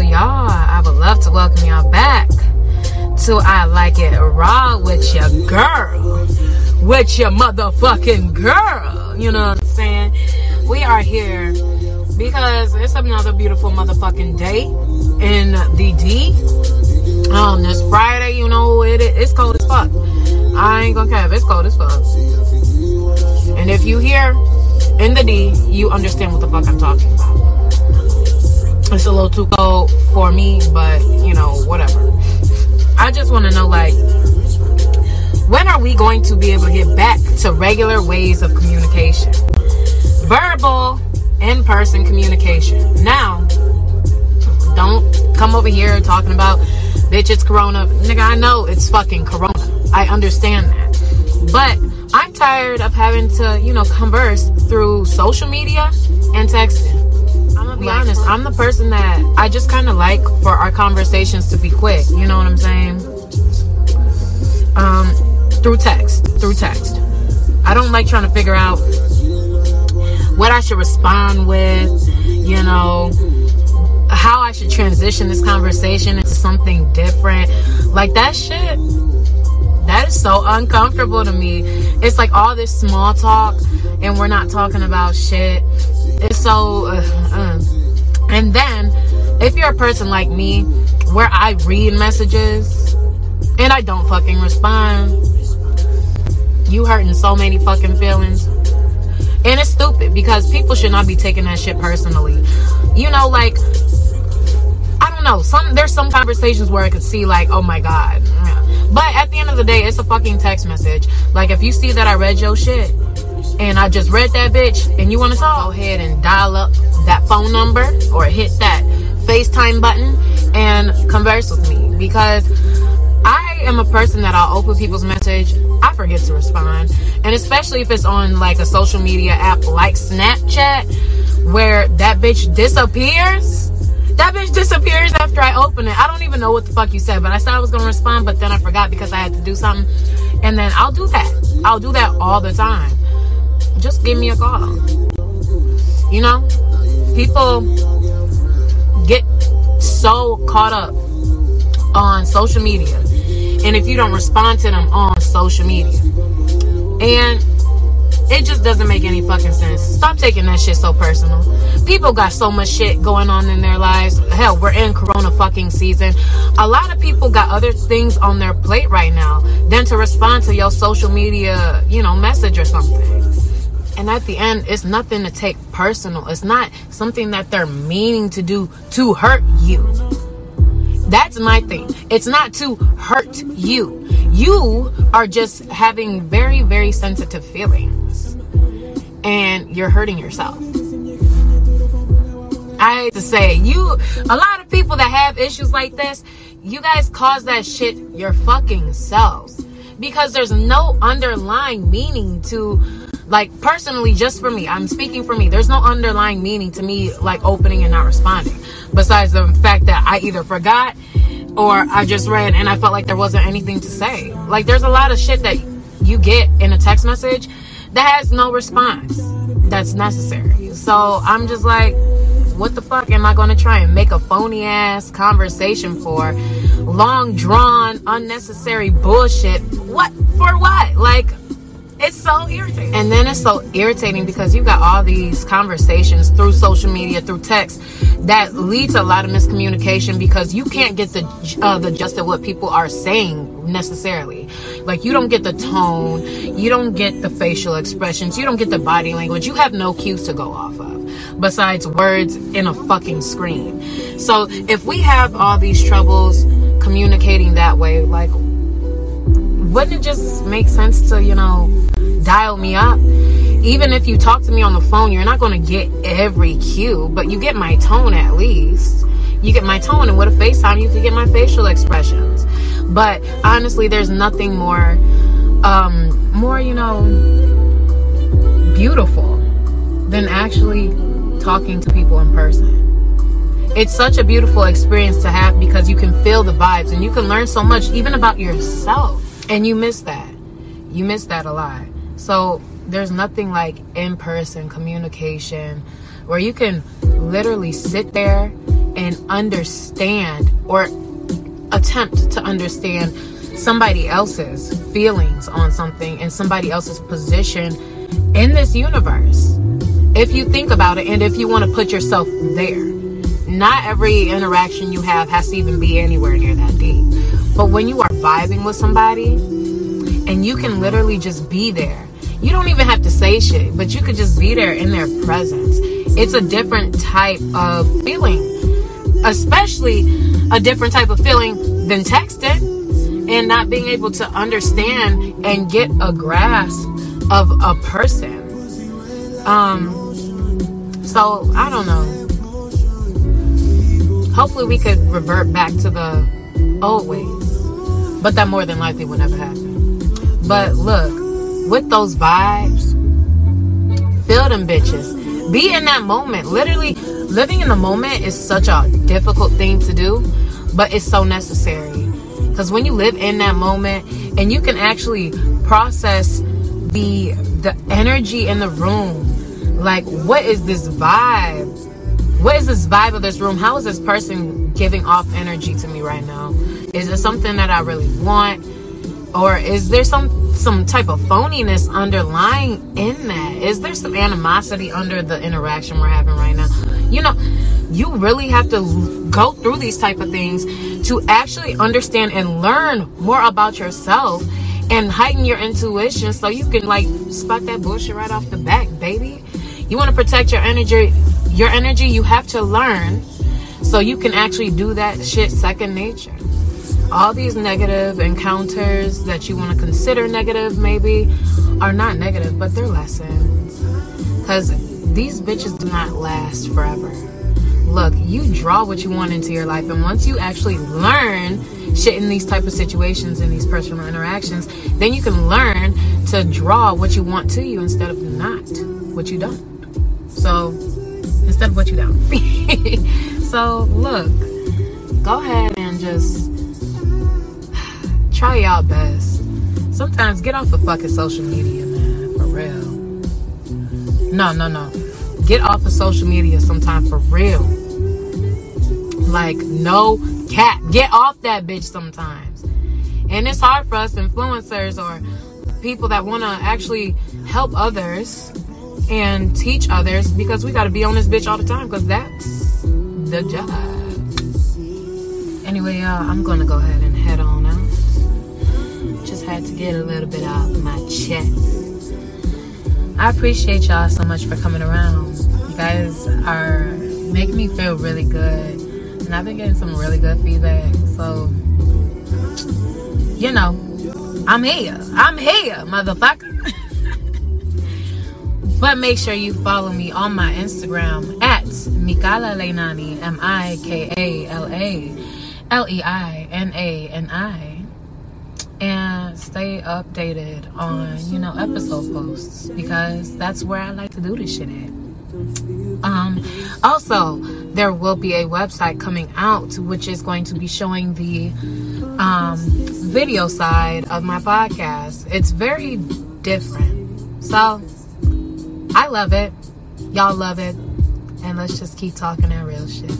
Y'all, I would love to welcome y'all back to I Like It Raw with your girl. With your motherfucking girl. You know what I'm saying? We are here because it's another beautiful motherfucking day in the D. Um, this Friday, you know, it, it's cold as fuck. I ain't gonna care. It's cold as fuck. And if you hear in the D, you understand what the fuck I'm talking about. It's a little too cold for me, but you know, whatever. I just want to know, like, when are we going to be able to get back to regular ways of communication? Verbal, in person communication. Now, don't come over here talking about, bitch, it's Corona. Nigga, I know it's fucking Corona. I understand that. But I'm tired of having to, you know, converse through social media and texting. Gonna be honest, I'm the person that I just kind of like for our conversations to be quick. You know what I'm saying? Um, through text, through text. I don't like trying to figure out what I should respond with, you know, how I should transition this conversation into something different. Like that shit that is so uncomfortable to me. It's like all this small talk and we're not talking about shit. It's so. Uh, uh. And then, if you're a person like me, where I read messages and I don't fucking respond, you hurting so many fucking feelings. And it's stupid because people should not be taking that shit personally. You know, like I don't know. Some there's some conversations where I could see like, oh my god. But at the end of the day, it's a fucking text message. Like if you see that I read your shit and I just read that bitch and you want to talk, go ahead and dial up that phone number or hit that FaceTime button and converse with me because I am a person that I'll open people's message. I forget to respond. And especially if it's on like a social media app like Snapchat where that bitch disappears that bitch disappears after I open it. I don't even know what the fuck you said, but I said I was gonna respond, but then I forgot because I had to do something. And then I'll do that. I'll do that all the time. Just give me a call. You know? People get so caught up on social media. And if you don't respond to them on social media. And it just doesn't make any fucking sense. Stop taking that shit so personal. People got so much shit going on in their lives. Hell, we're in Corona fucking season. A lot of people got other things on their plate right now than to respond to your social media, you know, message or something. And at the end, it's nothing to take personal. It's not something that they're meaning to do to hurt you. That's my thing. It's not to hurt you. You are just having very, very sensitive feelings and you're hurting yourself. I hate to say, you, a lot of people that have issues like this, you guys cause that shit your fucking selves. Because there's no underlying meaning to, like, personally, just for me, I'm speaking for me, there's no underlying meaning to me, like, opening and not responding. Besides the fact that I either forgot or I just read and I felt like there wasn't anything to say. Like, there's a lot of shit that you get in a text message that has no response that's necessary. So I'm just like, what the fuck am I going to try and make a phony ass conversation for? Long drawn, unnecessary bullshit. What? For what? Like, it's so irritating. And then it's so irritating because you've got all these conversations through social media, through text, that leads to a lot of miscommunication because you can't get the uh, the gist of what people are saying necessarily. Like you don't get the tone, you don't get the facial expressions, you don't get the body language. You have no cues to go off of besides words in a fucking screen. So if we have all these troubles communicating that way, like wouldn't it just make sense to, you know, dial me up? Even if you talk to me on the phone, you're not going to get every cue, but you get my tone at least. You get my tone, and with a FaceTime, you can get my facial expressions. But honestly, there's nothing more, um, more, you know, beautiful than actually talking to people in person it's such a beautiful experience to have because you can feel the vibes and you can learn so much even about yourself and you miss that. You miss that a lot. So there's nothing like in person communication, where you can literally sit there and understand or attempt to understand somebody else's feelings on something and somebody else's position in this universe. If you think about it and if you want to put yourself there. Not every interaction you have has to even be anywhere near that deep. But when you are vibing with somebody and you can literally just be there, you don't even have to say shit, but you could just be there in their presence. It's a different type of feeling, especially a different type of feeling than texting and not being able to understand and get a grasp of a person. Um, so I don't know. Hopefully, we could revert back to the old ways, but that more than likely will never happen. But look, with those vibes, feel them bitches. Be in that moment. Literally, living in the moment is such a difficult thing to do, but it's so necessary. Because when you live in that moment and you can actually process the the energy in the room, like what is this vibe? What is this vibe of this room? How is this person giving off energy to me right now? Is it something that I really want? Or is there some some type of phoniness underlying in that? Is there some animosity under the interaction we're having right now? You know, you really have to go through these type of things to actually understand and learn more about yourself and heighten your intuition so you can like spot that bullshit right off the back, baby. You want to protect your energy your energy, you have to learn so you can actually do that shit second nature. All these negative encounters that you want to consider negative, maybe, are not negative, but they're lessons. Because these bitches do not last forever. Look, you draw what you want into your life, and once you actually learn shit in these type of situations and these personal interactions, then you can learn to draw what you want to you instead of not what you don't. So instead of what you don't. so look, go ahead and just try y'all best. Sometimes get off of fucking social media, man, for real. No, no, no. Get off of social media sometime for real. Like no cap. Get off that bitch sometimes. And it's hard for us influencers or people that want to actually help others and teach others because we got to be on this bitch all the time because that's the job. Anyway, y'all, I'm going to go ahead and head on out. Just had to get a little bit off my chest. I appreciate y'all so much for coming around. You guys are making me feel really good. And I've been getting some really good feedback. So, you know, I'm here. I'm here, motherfucker. But make sure you follow me on my Instagram at Mikala Leinani, M I K A L A L E I N A N I. And stay updated on, you know, episode posts because that's where I like to do this shit at. Um, also, there will be a website coming out which is going to be showing the um, video side of my podcast. It's very different. So, I love it. Y'all love it. And let's just keep talking that real shit.